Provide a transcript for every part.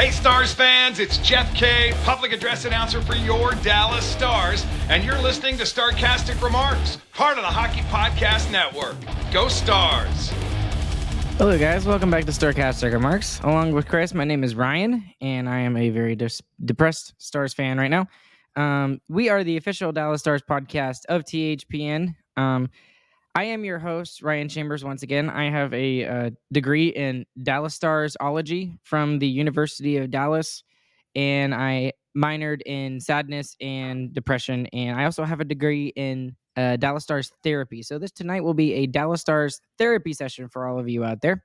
Hey, Stars fans, it's Jeff Kay, public address announcer for your Dallas Stars, and you're listening to Starcastic Remarks, part of the Hockey Podcast Network. Go Stars! Hello, guys. Welcome back to Starcastic Remarks. Along with Chris, my name is Ryan, and I am a very depressed Stars fan right now. Um, we are the official Dallas Stars podcast of THPN. Um, I am your host, Ryan Chambers. Once again, I have a uh, degree in Dallas Starsology from the University of Dallas, and I minored in sadness and depression. And I also have a degree in uh, Dallas Stars therapy. So this tonight will be a Dallas Stars therapy session for all of you out there.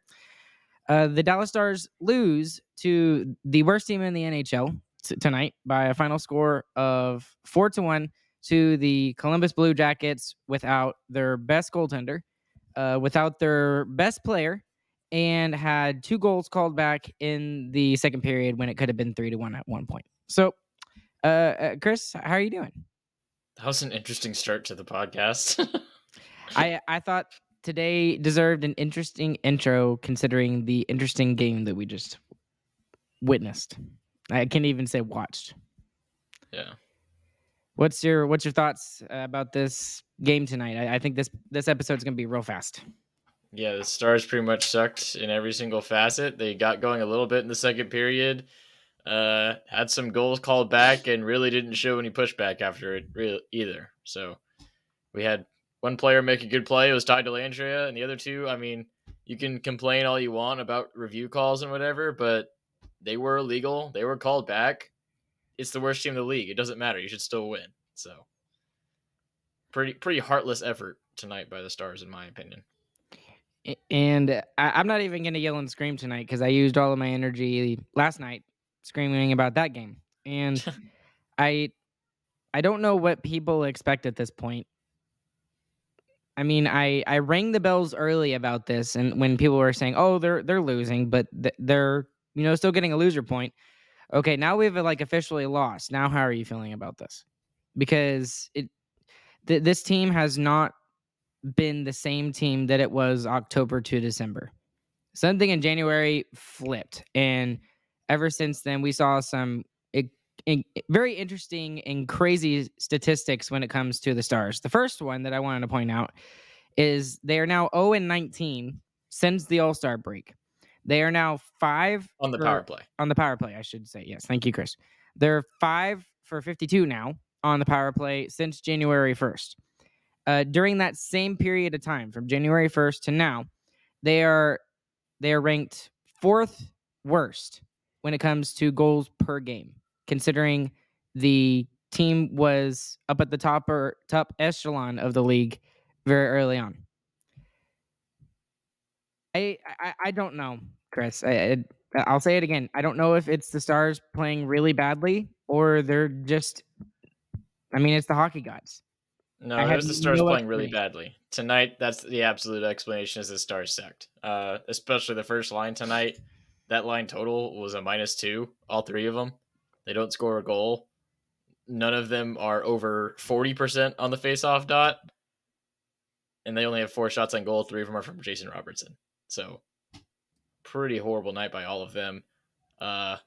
Uh, the Dallas Stars lose to the worst team in the NHL t- tonight by a final score of four to one to the Columbus Blue Jackets without their best goaltender, uh, without their best player, and had two goals called back in the second period when it could have been three to one at one point. So, uh, uh, Chris, how are you doing? That was an interesting start to the podcast. I I thought today deserved an interesting intro considering the interesting game that we just witnessed. I can't even say watched. yeah. What's your what's your thoughts uh, about this game tonight? I, I think this this episode's gonna be real fast. Yeah, the Stars pretty much sucked in every single facet. They got going a little bit in the second period, uh, had some goals called back, and really didn't show any pushback after it really either. So we had one player make a good play. It was Ty Dellandrea, and the other two, I mean, you can complain all you want about review calls and whatever, but they were illegal. They were called back. It's the worst team in the league. It doesn't matter. You should still win. So pretty pretty heartless effort tonight by the Stars, in my opinion. And I, I'm not even gonna yell and scream tonight because I used all of my energy last night screaming about that game. And I I don't know what people expect at this point. I mean, I I rang the bells early about this, and when people were saying, "Oh, they're they're losing," but th- they're you know still getting a loser point. Okay, now we've uh, like officially lost. Now, how are you feeling about this? Because it th- this team has not been the same team that it was October to December. Something in January flipped, and ever since then, we saw some i- in- very interesting and crazy statistics when it comes to the Stars. The first one that I wanted to point out is they are now 0 and 19 since the All Star break. They are now five on the for- power play. on the power play, I should say. Yes, thank you, Chris. They're five for 52 now on the power play since January 1st. Uh, during that same period of time, from January 1st to now, they are they are ranked fourth worst when it comes to goals per game, considering the team was up at the top or top echelon of the league very early on. I I, I don't know, Chris. I, I I'll say it again. I don't know if it's the Stars playing really badly or they're just. I mean, it's the hockey gods. No, I it was the Stars no playing really badly tonight. That's the absolute explanation. Is the Stars sucked, uh, especially the first line tonight. That line total was a minus two. All three of them. They don't score a goal. None of them are over forty percent on the faceoff dot, and they only have four shots on goal. Three of them are from Jason Robertson. So, pretty horrible night by all of them. Uh,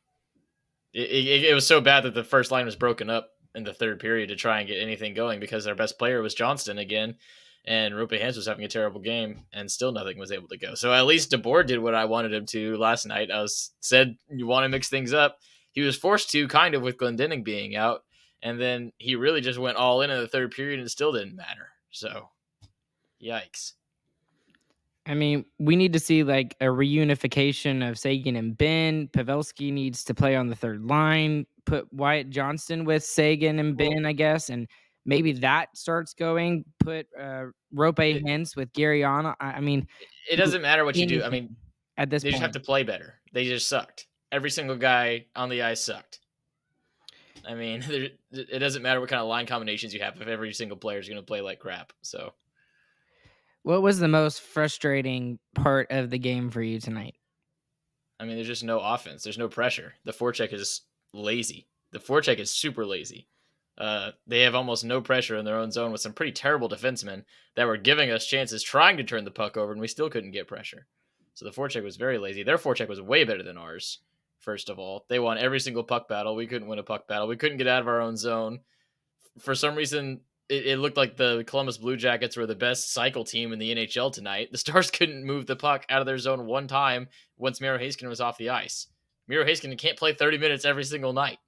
it, it, it was so bad that the first line was broken up in the third period to try and get anything going because their best player was Johnston again, and Roope Hintz was having a terrible game, and still nothing was able to go. So at least DeBoer did what I wanted him to last night. I was said you want to mix things up. He was forced to kind of with Glendening being out, and then he really just went all in in the third period and still didn't matter. So, yikes. I mean, we need to see like a reunification of Seguin and Benn. Pavelski needs to play on the third line. Put Wyatt Johnston with Seguin and Benn, I guess, and maybe that starts going. Put uh, Roope Hintz with Gurianov. I, I mean, It doesn't matter what you do. I mean, at this point they point. just have to play better. They just sucked. Every single guy on the ice sucked. I mean, there, it doesn't matter what kind of line combinations you have if every single player is going to play like crap. So, what was the most frustrating part of the game for you tonight? I mean, there's just no offense. There's no pressure. The forecheck is lazy. The forecheck is super lazy. Uh, they have almost no pressure in their own zone with some pretty terrible defensemen that were giving us chances trying to turn the puck over, and we still couldn't get pressure. So the forecheck was very lazy. Their forecheck was way better than ours. First of all, they won every single puck battle. We couldn't win a puck battle. We couldn't get out of our own zone. For some reason, it, it looked like the Columbus Blue Jackets were the best cycle team in the NHL tonight. The Stars couldn't move the puck out of their zone one time once Miro Heiskanen was off the ice. Miro Heiskanen can't play 30 minutes every single night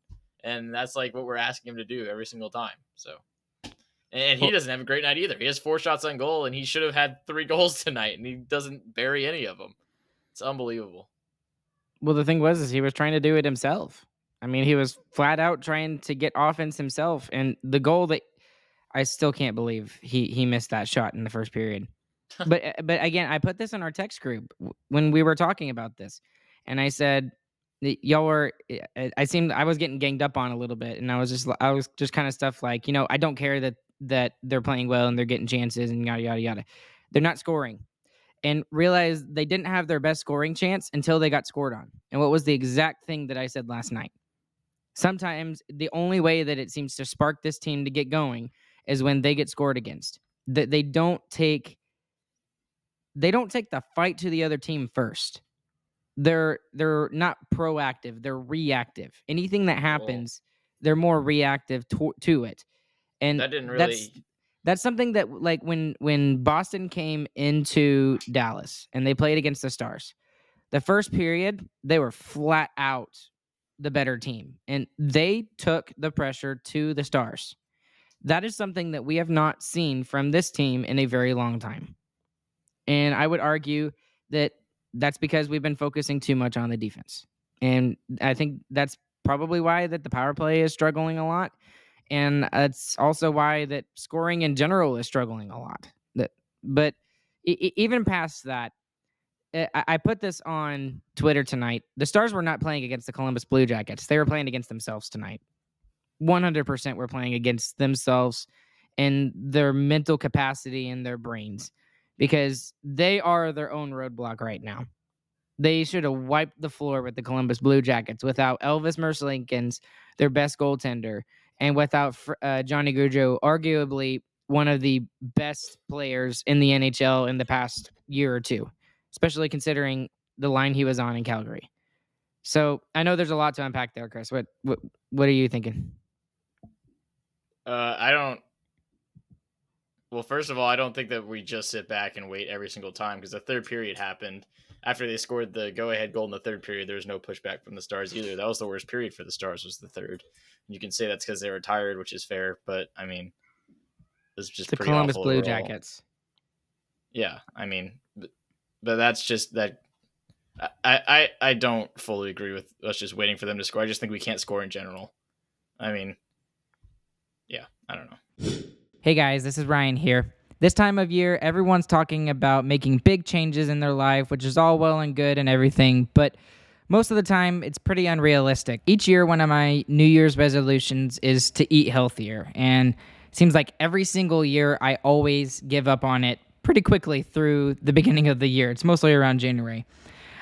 and that's like what we're asking him to do every single time. So, and he doesn't have a great night either. He has four shots on goal, and he should have had three goals tonight, and he doesn't bury any of them. It's unbelievable. Well, the thing was, is he was trying to do it himself. I mean, he was flat out trying to get offense himself, and the goal that I still can't believe he he missed that shot in the first period. but uh, but again, I put this in our text group when we were talking about this, and I said y'all were i seemed i was getting ganged up on a little bit and i was just i was just kind of stuff like you know i don't care that that they're playing well and they're getting chances and yada yada yada. They're not scoring. And realized they didn't have their best scoring chance until they got scored on and what was the exact thing that i said last night. Sometimes the only way that it seems to spark this team to get going is when they get scored against. That they don't take they don't take the fight to the other team first. They're they're not proactive they're reactive. Anything that happens they're more reactive to, to it. And that didn't really that's, that's something that like when when boston came into dallas and they played against the stars the first period they were flat out the better team. And they took the pressure to the stars that is something that we have not seen from this team in a very long time and i would argue that that's because we've been focusing too much on the defense. And I think that's probably why that the power play is struggling a lot. And that's also why that scoring in general is struggling a lot. That, but even past that, eh, I put this on Twitter tonight. The Stars were not playing against the Columbus Blue Jackets. They were playing against themselves tonight. 100% were playing against themselves and their mental capacity and their brains because they are their own roadblock right now. They should have wiped the floor with the Columbus Blue Jackets without Elvis Merzlikins, their best goaltender, and without uh, Johnny Gaudreau, arguably one of the best players in the NHL in the past year or two, especially considering the line he was on in Calgary. So I know there's a lot to unpack there, Chris. What what what are you thinking? Uh, I don't well, first of all, I don't think that we just sit back and wait every single time because the third period happened after they scored the go-ahead goal in the third period. There was no pushback from the Stars either. That was the worst period for the Stars. Was the third. You can say that's because they were tired, which is fair, but I mean, it's just the Columbus Blue overall. Jackets. Yeah, I mean, but, but that's just that. I, I I don't fully agree with us just waiting for them to score. I just think we can't score in general. I mean, yeah, I don't know. Hey guys, this is Ryan here. This time of year, everyone's talking about making big changes in their life, which is all well and good and everything, but most of the time it's pretty unrealistic. Each year, one of my New Year's resolutions is to eat healthier, and seems like every single year I always give up on it pretty quickly through the beginning of the year. It's mostly around January.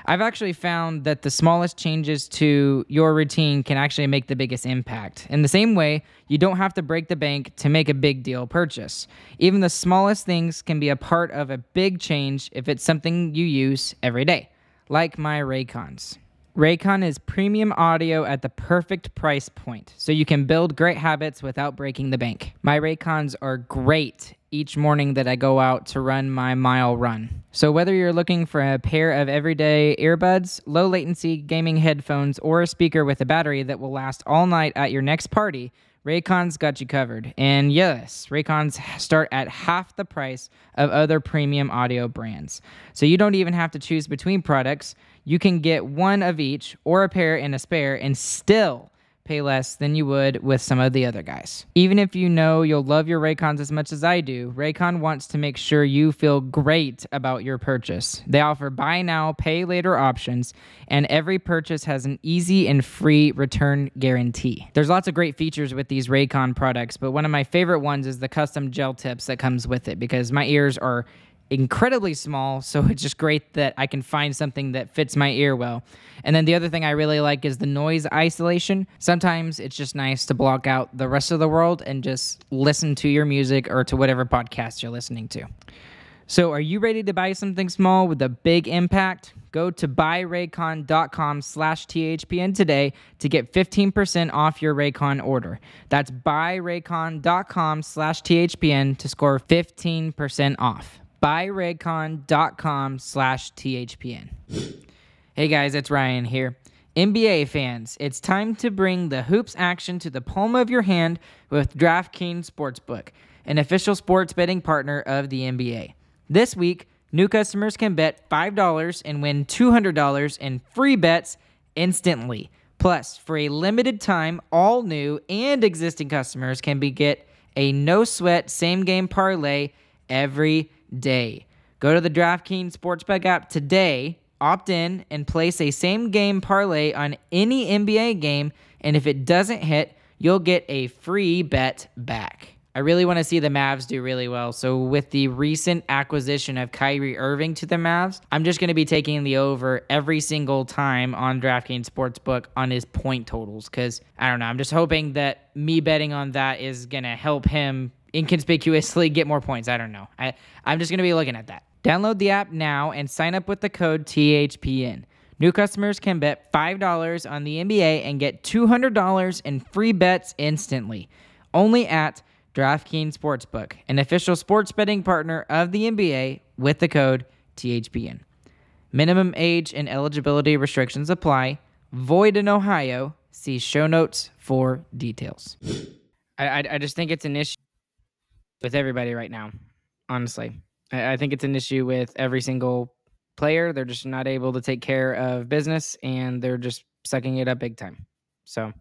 I've actually found that the smallest changes to your routine can actually make the biggest impact. In the same way, you don't have to break the bank to make a big deal purchase. Even the smallest things can be a part of a big change if it's something you use every day, like my Raycons. Raycon is premium audio at the perfect price point, so you can build great habits without breaking the bank. My Raycons are great each morning that I go out to run my mile run. So, whether you're looking for a pair of everyday earbuds, low latency gaming headphones, or a speaker with a battery that will last all night at your next party, Raycon's got you covered. And yes, Raycons start at half the price of other premium audio brands. So, you don't even have to choose between products. You can get one of each or a pair and a spare and still pay less than you would with some of the other guys. Even if you know you'll love your Raycons as much as I do, Raycon wants to make sure you feel great about your purchase. They offer buy now, pay later options, and every purchase has an easy and free return guarantee. There's lots of great features with these Raycon products, but one of my favorite ones is the custom gel tips that comes with it because my ears are incredibly small, so it's just great that I can find something that fits my ear well. And then the other thing I really like is the noise isolation. Sometimes it's just nice to block out the rest of the world and just listen to your music or to whatever podcast you're listening to. So, are you ready to buy something small with a big impact? Go to buyraycon.com slash THPN today to get 15% off your Raycon order. That's buyraycon.com slash THPN to score 15% off buyraycon.com slash THPN. Hey guys, it's Ryan here. NBA fans, it's time to bring the hoops action to the palm of your hand with DraftKings Sportsbook, an official sports betting partner of the NBA. This week, new customers can bet $5 and win $200 in free bets instantly. Plus, for a limited time, all new and existing customers can be get a no sweat same game parlay every day. Go to the DraftKings Sportsbook app today, opt in, and place a same game parlay on any NBA game. And if it doesn't hit, you'll get a free bet back. I really want to see the Mavs do really well. So, with the recent acquisition of Kyrie Irving to the Mavs, I'm just going to be taking the over every single time on DraftKings Sportsbook on his point totals because I don't know. I'm just hoping that me betting on that is going to help him inconspicuously get more points. I don't know. I, I'm just going to be looking at that. Download the app now and sign up with the code THPN. New customers can bet $5 on the NBA and get $200 in free bets instantly. Only at DraftKings Sportsbook, an official sports betting partner of the NBA with the code THPN. Minimum age and eligibility restrictions apply. Void in Ohio. See show notes for details. I, I, I just think it's an issue with everybody right now. Honestly, I, I think it's an issue with every single player. They're just not able to take care of business, and they're just sucking it up big time. So.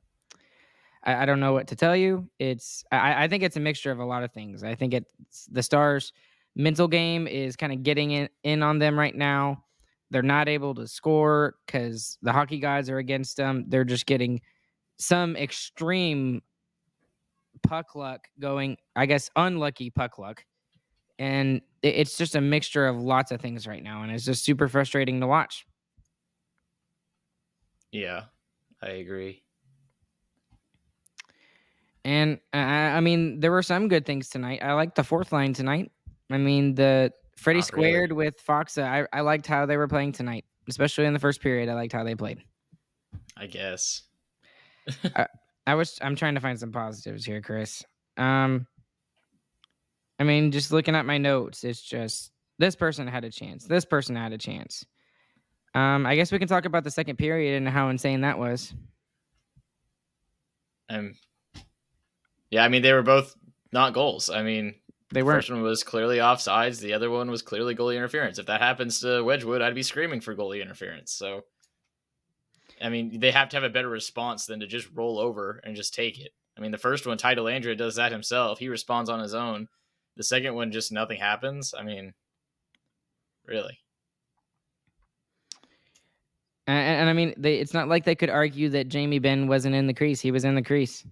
I, I don't know what to tell you. It's I, I think it's a mixture of a lot of things. I think it's the Stars' mental game is kind of getting in, in on them right now. They're not able to score because the hockey guys are against them. They're just getting some extreme puck luck going, I guess, unlucky puck luck. And it's just a mixture of lots of things right now. And it's just super frustrating to watch. Yeah, I agree. And uh, I mean, there were some good things tonight. I liked the fourth line tonight. I mean, the Freddie Not squared really. with Faksa. I, I liked how they were playing tonight, especially in the first period. I liked how they played. I guess. I, I was. I'm trying to find some positives here, Chris. Um, I mean, just looking at my notes, it's just this person had a chance. This person had a chance. Um, I guess we can talk about the second period and how insane that was. Um, yeah, I mean they were both not goals. I mean they were. First one was clearly offsides. The other one was clearly goalie interference. If that happens to Wedgwood, I'd be screaming for goalie interference. So, I mean, they have to have a better response than to just roll over and just take it. I mean, the first one, Ty Dellandrea does that himself. He responds on his own. The second one, just nothing happens. I mean, really. And, and I mean, they, it's not like they could argue that Jamie Benn wasn't in the crease. He was in the crease.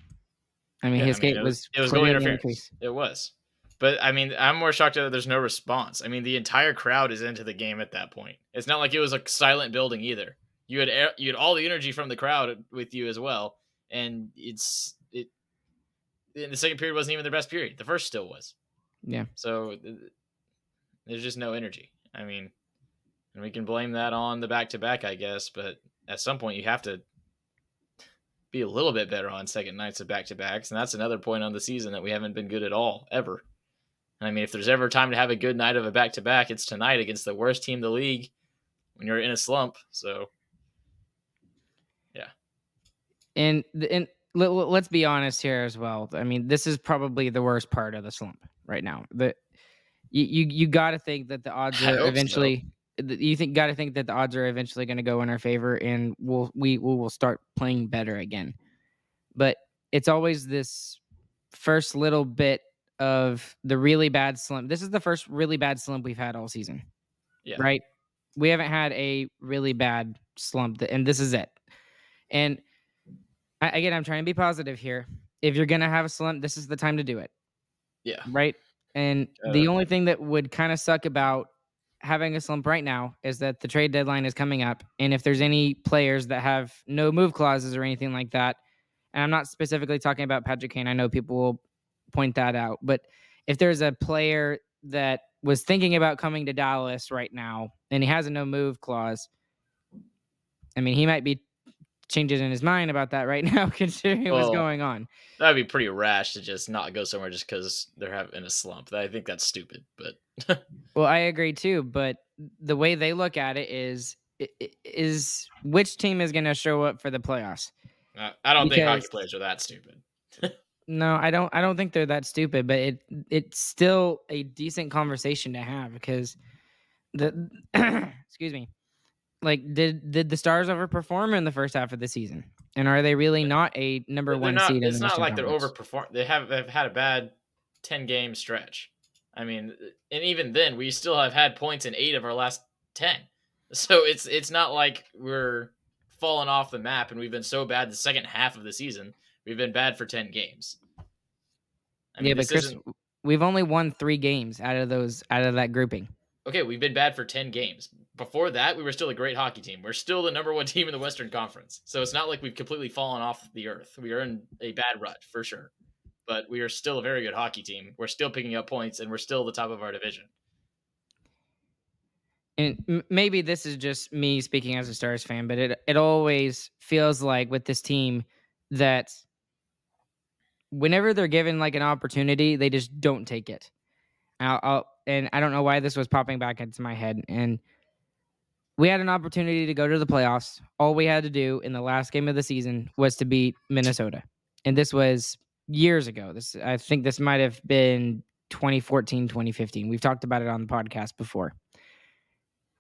I mean, yeah, his I mean, it was, it was goalie interference. It was. But I mean, I'm more shocked that there's no response. I mean, the entire crowd is into the game at that point. It's not like it was a silent building either. You had you had all the energy from the crowd with you as well, and it's it. the second period wasn't even the best period. The first still was. Yeah. So there's just no energy. I mean, and we can blame that on the back to back, I guess. But at some point, you have to be a little bit better on second nights of back to backs. And that's another point on the season that we haven't been good at all, ever. And I mean, if there's ever time to have a good night of a back to back, it's tonight against the worst team in the league when you're in a slump. So, yeah. And, and let's be honest here as well. I mean, this is probably the worst part of the slump right now. The you you, you got to think that the odds are eventually. So you think got to think that the odds are eventually going to go in our favor and we'll we we will start playing better again but it's always this first little bit of the really bad slump. This is the first really bad slump we've had all season. Yeah. Right? We haven't had a really bad slump, and this is it. And I, again, I'm trying to be positive here. If you're going to have a slump, this is the time to do it. Yeah. Right? And the Uh, only thing that would kind of suck about having a slump right now is that the trade deadline is coming up. And if there's any players that have no move clauses or anything like that, and I'm not specifically talking about Patrick Kane, I know people will point that out, but if there's a player that was thinking about coming to Dallas right now and he has a no move clause, I mean, he might be changing in his mind about that right now, considering what's oh. going on. That'd be pretty rash to just not go somewhere just because they're having a slump. I think that's stupid. But Well, I agree too, but the way they look at it is is which team is going to show up for the playoffs. I I don't think hockey players are that stupid. No, I don't. I don't think they're that stupid, but it it's still a decent conversation to have because the excuse me, like did did the Stars overperform in the first half of the season, and are they really not a number They're one not, seed? in it's the not like they're Conference? overperform. They have they've had a bad ten game stretch. I mean, and even then, we still have had points in eight of our last ten. So it's it's not like we're falling off the map and we've been so bad the second half of the season. We've been bad for ten games. I yeah, but Chris, we've only won three games out of those out of that grouping. okay, we've been bad for 10 games. Before that, we were still a great hockey team. We're still the number one team in the Western Conference. So it's not like we've completely fallen off the earth. We are in a bad rut for sure. But we are still a very good hockey team. We're still picking up points and we're still the top of our division. and maybe this is just me speaking as a Stars fan, but it it always feels like with this team that whenever they're given like an opportunity, they just don't take it. I'll, I'll, and I don't know why this was popping back into my head. And we had an opportunity to go to the playoffs. All we had to do in the last game of the season was to beat Minnesota, and this was years ago. This I think this might have been 2014, 2015. We've talked about it on the podcast before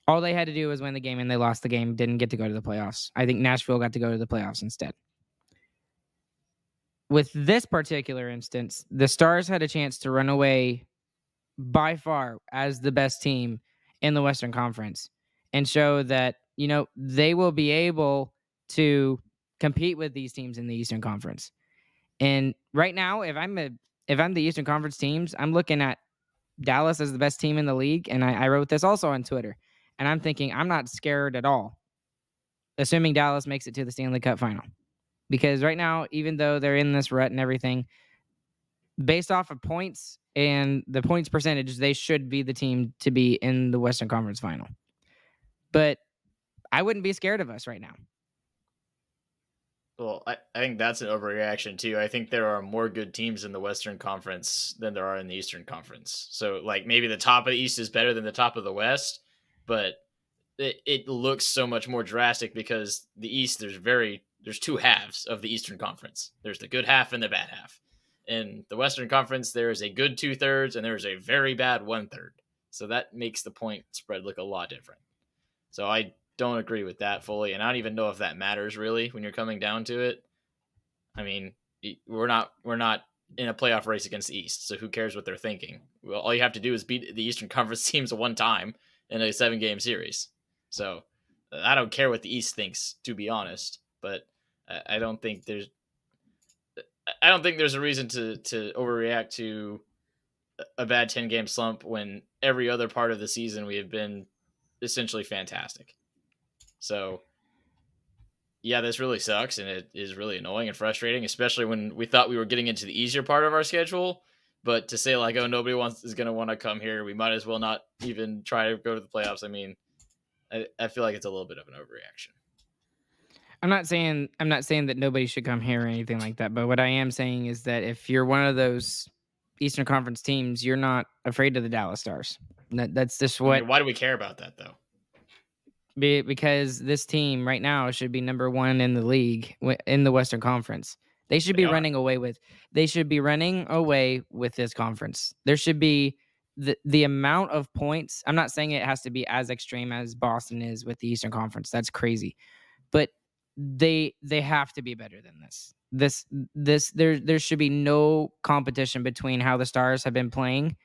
all they had to do was win the game and they lost the game didn't get to go to the playoffs i think nashville got to go to the playoffs instead with this particular instance the stars had a chance to run away by far as the best team in the western conference and show that you know they will be able to compete with these teams in the eastern conference and right now if i'm a if i'm the eastern conference teams i'm looking at dallas as the best team in the league and i, I wrote this also on twitter and I'm thinking I'm not scared at all, assuming Dallas makes it to the Stanley Cup final. Because right now, even though they're in this rut and everything, based off of points and the points percentage, they should be the team to be in the Western Conference final. But I wouldn't be scared of us right now. Well, I, I think that's an overreaction too. I think there are more good teams in the Western Conference than there are in the Eastern Conference. So, like, maybe the top of the East is better than the top of the West, but it, it looks so much more drastic because the East, there's very, there's two halves of the Eastern Conference. There's the good half and the bad half. In the Western Conference, there is a good two thirds and there is a very bad one third. So that makes the point spread look a lot different. So I don't agree with that fully, and I don't even know if that matters really when you're coming down to it. I mean, we're not we're not in a playoff race against the East, so who cares what they're thinking? Well, all you have to do is beat the Eastern Conference teams one time in a seven game series. So I don't care what the East thinks, to be honest. But I- don't think there's I don't think there's a reason to to overreact to a- bad 10 game slump when every other part of the season we have been essentially fantastic. So, yeah, this really sucks and it is really annoying and frustrating, especially when we thought we were getting into the easier part of our schedule. But to say like, oh, nobody wants is going to want to come here, we might as well not even try to go to the playoffs. I mean, I, I feel like it's a little bit of an overreaction. I'm not saying I'm not saying that nobody should come here or anything like that, but what I am saying is that if you're one of those Eastern Conference teams, you're not afraid of the Dallas Stars. That, that's just I mean, what why do we care about that though? be, because this team right now should be number one in the league in the Western Conference. They should They be are. running away with. They should be running away with this conference. There should be the the amount of points. I'm not saying it has to be as extreme as Boston is with the Eastern Conference. That's crazy, but they they have to be better than this. this this there there should be no competition between how the Stars have been playing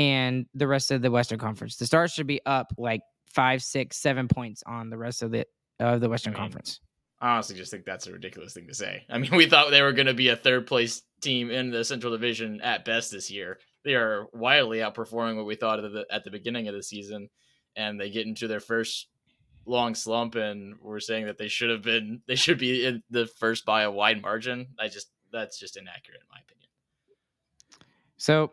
and the rest of the Western Conference. The Stars should be up like five, six, seven points on the rest of the of the Western I mean, Conference. I honestly just think that's a ridiculous thing to say. I mean, we thought they were going to be a third place team in the Central Division at best this year. They are wildly outperforming what we thought at the, at the beginning of the season, and they get into their first long slump, and we're saying that they should have been they should be in the first by a wide margin. I just that's just inaccurate in my opinion. So,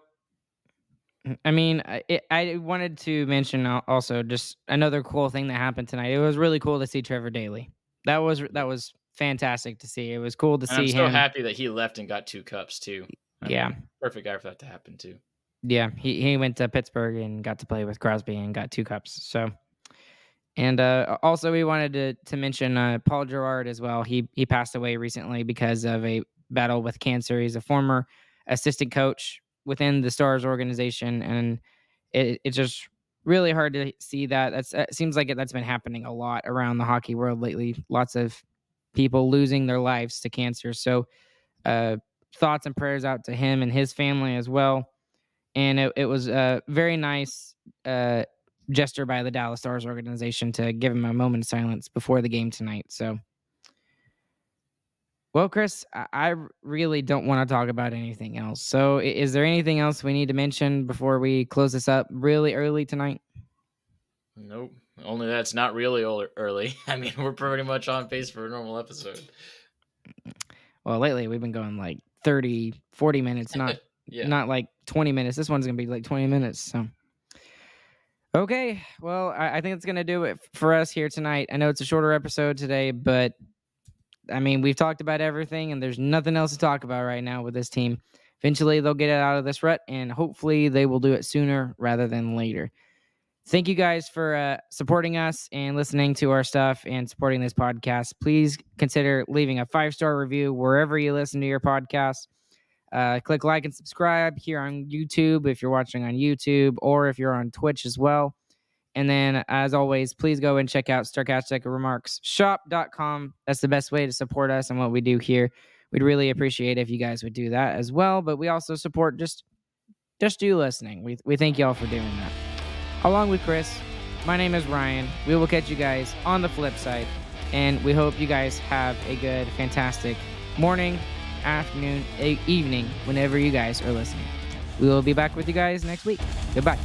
I mean, I, it, I wanted to mention also just another cool thing that happened tonight. It was really cool to see Trevor Daley. That was that was fantastic to see. It was cool to And see I'm so him. happy that he left and got two cups too. I Yeah. mean, perfect guy for that to happen too. Yeah, he, he went to Pittsburgh and got to play with Crosby and got two cups. So, and uh, also we wanted to to mention uh, Paul Jerrard as well. He he passed away recently because of a battle with cancer. He's a former assistant coach within the Stars organization, and it, it's just really hard to see that. That's it seems like it, that's been happening a lot around the hockey world lately. Lots of people losing their lives to cancer. So, uh, thoughts and prayers out to him and his family as well and it, it was a very nice uh, gesture by the Dallas Stars organization to give him a moment of silence before the game tonight. So, well, Chris, I, really don't want to talk about anything else. So, is there anything else we need to mention before we close this up really early tonight? Nope. Only that's not really early. I mean, we're pretty much on pace for a normal episode. Well, lately we've been going like 30, 40 minutes, not Yeah. not like 20 minutes. This one's gonna be like 20 minutes. So, okay. Well, I, I think it's gonna do it for us here tonight. I know it's a shorter episode today, but I mean, we've talked about everything, and there's nothing else to talk about right now with this team. Eventually, they'll get it out of this rut, and hopefully, they will do it sooner rather than later. Thank you guys for uh, supporting us and listening to our stuff and supporting this podcast. Please consider leaving a five star review wherever you listen to your podcast. Uh, click like and subscribe here on YouTube if you're watching on YouTube or if you're on Twitch as well. And then, as always, please go and check out shop.com. That's the best way to support us and what we do here. We'd really appreciate if you guys would do that as well. But we also support just just you listening. We, we thank y'all for doing that. Along with Chris, my name is Ryan. We will catch you guys on the flip side. And we hope you guys have a good, fantastic morning, afternoon, evening, whenever you guys are listening. We will be back with you guys next week. Goodbye.